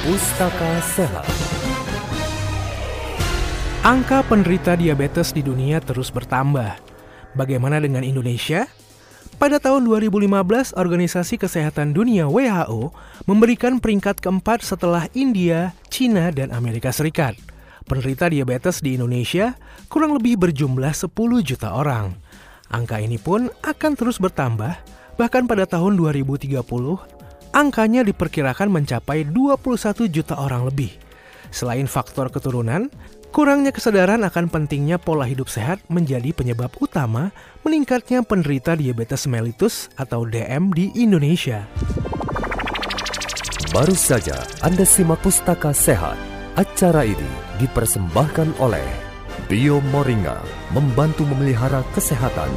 Pustaka Sehat. Angka penderita diabetes di dunia terus bertambah. Bagaimana dengan Indonesia? Pada tahun 2015, Organisasi Kesehatan Dunia WHO memberikan peringkat keempat setelah India, China, dan Amerika Serikat. Penderita diabetes di Indonesia kurang lebih berjumlah 10 juta orang. Angka ini pun akan terus bertambah, bahkan pada tahun 2030, angkanya diperkirakan mencapai 21 juta orang lebih. Selain faktor keturunan, Kurangnya kesadaran akan pentingnya pola hidup sehat menjadi penyebab utama meningkatnya penderita diabetes mellitus atau DM di Indonesia. Baru saja Anda simak Pustaka Sehat. Acara ini dipersembahkan oleh Bio Moringa, membantu memelihara kesehatan